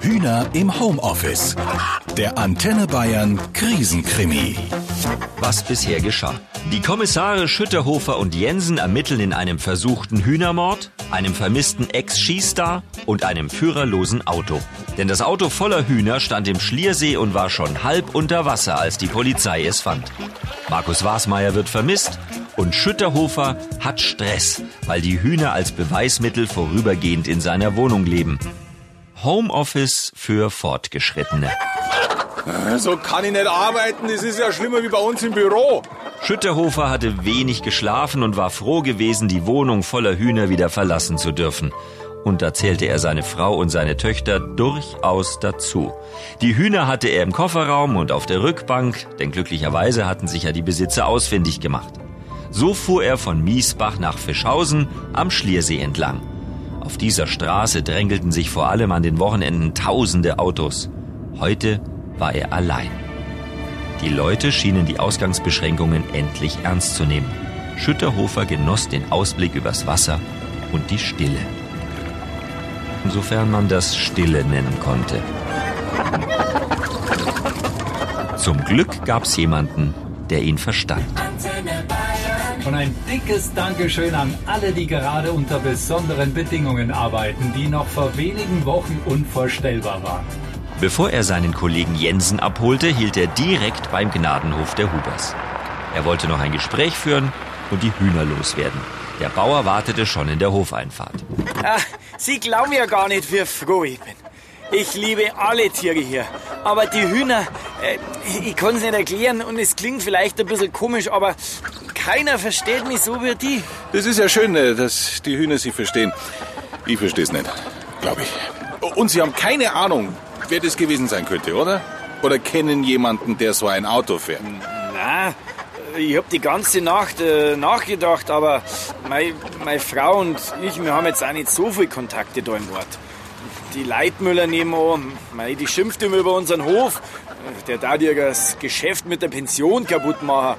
Hühner im Homeoffice. Der Antenne Bayern Krisenkrimi. Was bisher geschah. Die Kommissare Schütterhofer und Jensen ermitteln in einem versuchten Hühnermord, einem vermissten Ex-Skistar und einem führerlosen Auto. Denn das Auto voller Hühner stand im Schliersee und war schon halb unter Wasser, als die Polizei es fand. Markus Wasmeier wird vermisst und Schütterhofer hat Stress, weil die Hühner als Beweismittel vorübergehend in seiner Wohnung leben. Homeoffice für Fortgeschrittene. So kann ich nicht arbeiten, das ist ja schlimmer wie bei uns im Büro. Schütterhofer hatte wenig geschlafen und war froh gewesen, die Wohnung voller Hühner wieder verlassen zu dürfen. Und da zählte er seine Frau und seine Töchter durchaus dazu. Die Hühner hatte er im Kofferraum und auf der Rückbank, denn glücklicherweise hatten sich ja die Besitzer ausfindig gemacht. So fuhr er von Miesbach nach Fischhausen am Schliersee entlang. Auf dieser Straße drängelten sich vor allem an den Wochenenden tausende Autos. Heute war er allein. Die Leute schienen die Ausgangsbeschränkungen endlich ernst zu nehmen. Schütterhofer genoss den Ausblick übers Wasser und die Stille. Insofern man das Stille nennen konnte. Zum Glück gab's jemanden, der ihn verstand. Und ein dickes Dankeschön an alle, die gerade unter besonderen Bedingungen arbeiten, die noch vor wenigen Wochen unvorstellbar waren. Bevor er seinen Kollegen Jensen abholte, hielt er direkt beim Gnadenhof der Hubers. Er wollte noch ein Gespräch führen und die Hühner loswerden. Der Bauer wartete schon in der Hofeinfahrt. Ah, Sie glauben ja gar nicht, wie froh ich bin. Ich liebe alle Tiere hier. Aber die Hühner, äh, ich kann es nicht erklären und es klingt vielleicht ein bisschen komisch, aber keiner versteht mich so wie die. Das ist ja schön, äh, dass die Hühner Sie verstehen. Ich verstehe es nicht, glaube ich. Und Sie haben keine Ahnung, wer das gewesen sein könnte, oder? Oder kennen jemanden, der so ein Auto fährt? Na, ich hab die ganze Nacht äh, nachgedacht, aber meine, Frau und ich, wir haben jetzt auch nicht so viel Kontakte da im Ort. Die Leitmüller nebenan, mei, die schimpft immer über unseren Hof. Der darf ihr das Geschäft mit der Pension kaputt machen.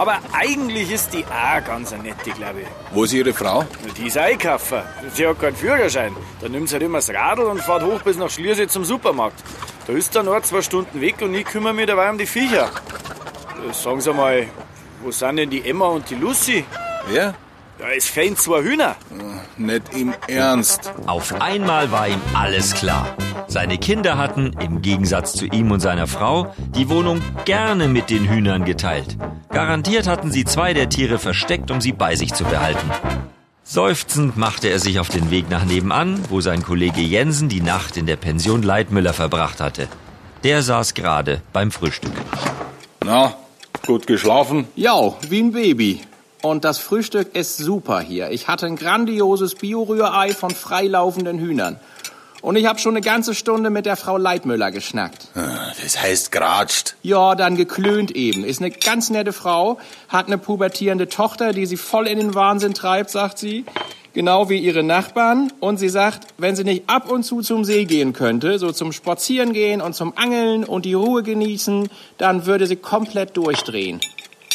Aber eigentlich ist die auch ganz eine nette, glaube ich. Wo ist Ihre Frau? Die ist Einkaufer. Sie hat keinen Führerschein. Da nimmt sie halt immer das Radl und fährt hoch bis nach Schliersee zum Supermarkt. Da ist dann noch zwei Stunden weg und ich kümmere mich dabei um die Viecher. Äh, Sagen Sie mal, wo sind denn die Emma und die Lucy? Wer? Ja, es fehlen zwei Hühner. Nicht im Ernst. Auf einmal war ihm alles klar. Seine Kinder hatten, im Gegensatz zu ihm und seiner Frau, die Wohnung gerne mit den Hühnern geteilt. Garantiert hatten sie zwei der Tiere versteckt, um sie bei sich zu behalten. Seufzend machte er sich auf den Weg nach nebenan, wo sein Kollege Jensen die Nacht in der Pension Leitmüller verbracht hatte. Der saß gerade beim Frühstück. Na, gut geschlafen? Ja, wie ein Baby. Und das Frühstück ist super hier. Ich hatte ein grandioses Bio-Rührei von freilaufenden Hühnern. Und ich habe schon eine ganze Stunde mit der Frau Leitmüller geschnackt. Das heißt geratscht. Ja, dann geklönt eben. Ist eine ganz nette Frau, hat eine pubertierende Tochter, die sie voll in den Wahnsinn treibt, sagt sie. Genau wie ihre Nachbarn. Und sie sagt, wenn sie nicht ab und zu zum See gehen könnte, so zum Spazieren gehen und zum Angeln und die Ruhe genießen, dann würde sie komplett durchdrehen.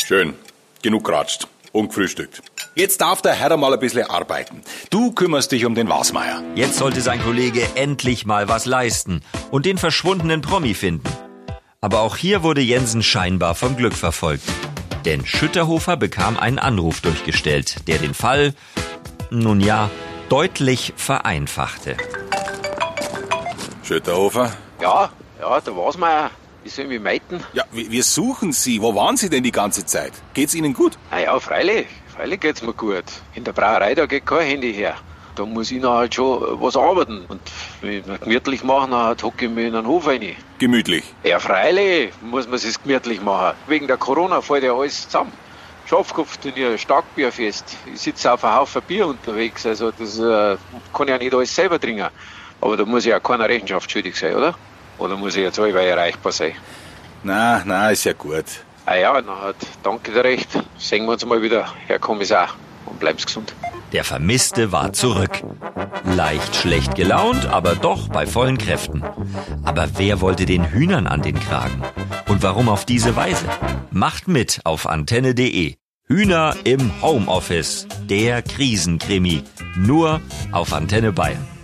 Schön. Genug geratscht. Und gefrühstückt. Jetzt darf der Herr mal ein bisschen arbeiten. Du kümmerst dich um den Wasmeier. Jetzt sollte sein Kollege endlich mal was leisten und den verschwundenen Promi finden. Aber auch hier wurde Jensen scheinbar vom Glück verfolgt. Denn Schütterhofer bekam einen Anruf durchgestellt, der den Fall, nun ja, deutlich vereinfachte. Schütterhofer? Ja, ja, war's mal. Wie sollen wir meiten? Ja, wir wir suchen Sie. Wo waren Sie denn die ganze Zeit? Geht's Ihnen gut? Na ja, freilich. Freilich geht's mir gut. In der Brauerei, da geht kein Handy her. Da muss ich noch halt schon äh, was arbeiten. Und wenn wir gemütlich machen, dann hocke ich mich in den Hof rein. Gemütlich. Ja, freilich muss man es gemütlich machen. Wegen der Corona fällt ja alles zusammen. Schafkopfturnier, Starkbierfest. Ich sitze auf einem Haufen Bier unterwegs. Also das äh, kann ich ja nicht alles selber trinken. Aber da muss ich ja keiner Rechenschaft schuldig sein, oder? Oder muss ich jetzt allweil erreichbar sein? Na, na, ist ja gut. Ah ja, na hat, danke dir recht. Sehen wir uns mal wieder, Herr Kommissar. Und bleiben's gesund. Der Vermisste war zurück. Leicht schlecht gelaunt, aber doch bei vollen Kräften. Aber wer wollte den Hühnern an den Kragen? Und warum auf diese Weise? Macht mit auf antenne.de. Hühner im Homeoffice. Der Krisenkrimi. Nur auf Antenne Bayern.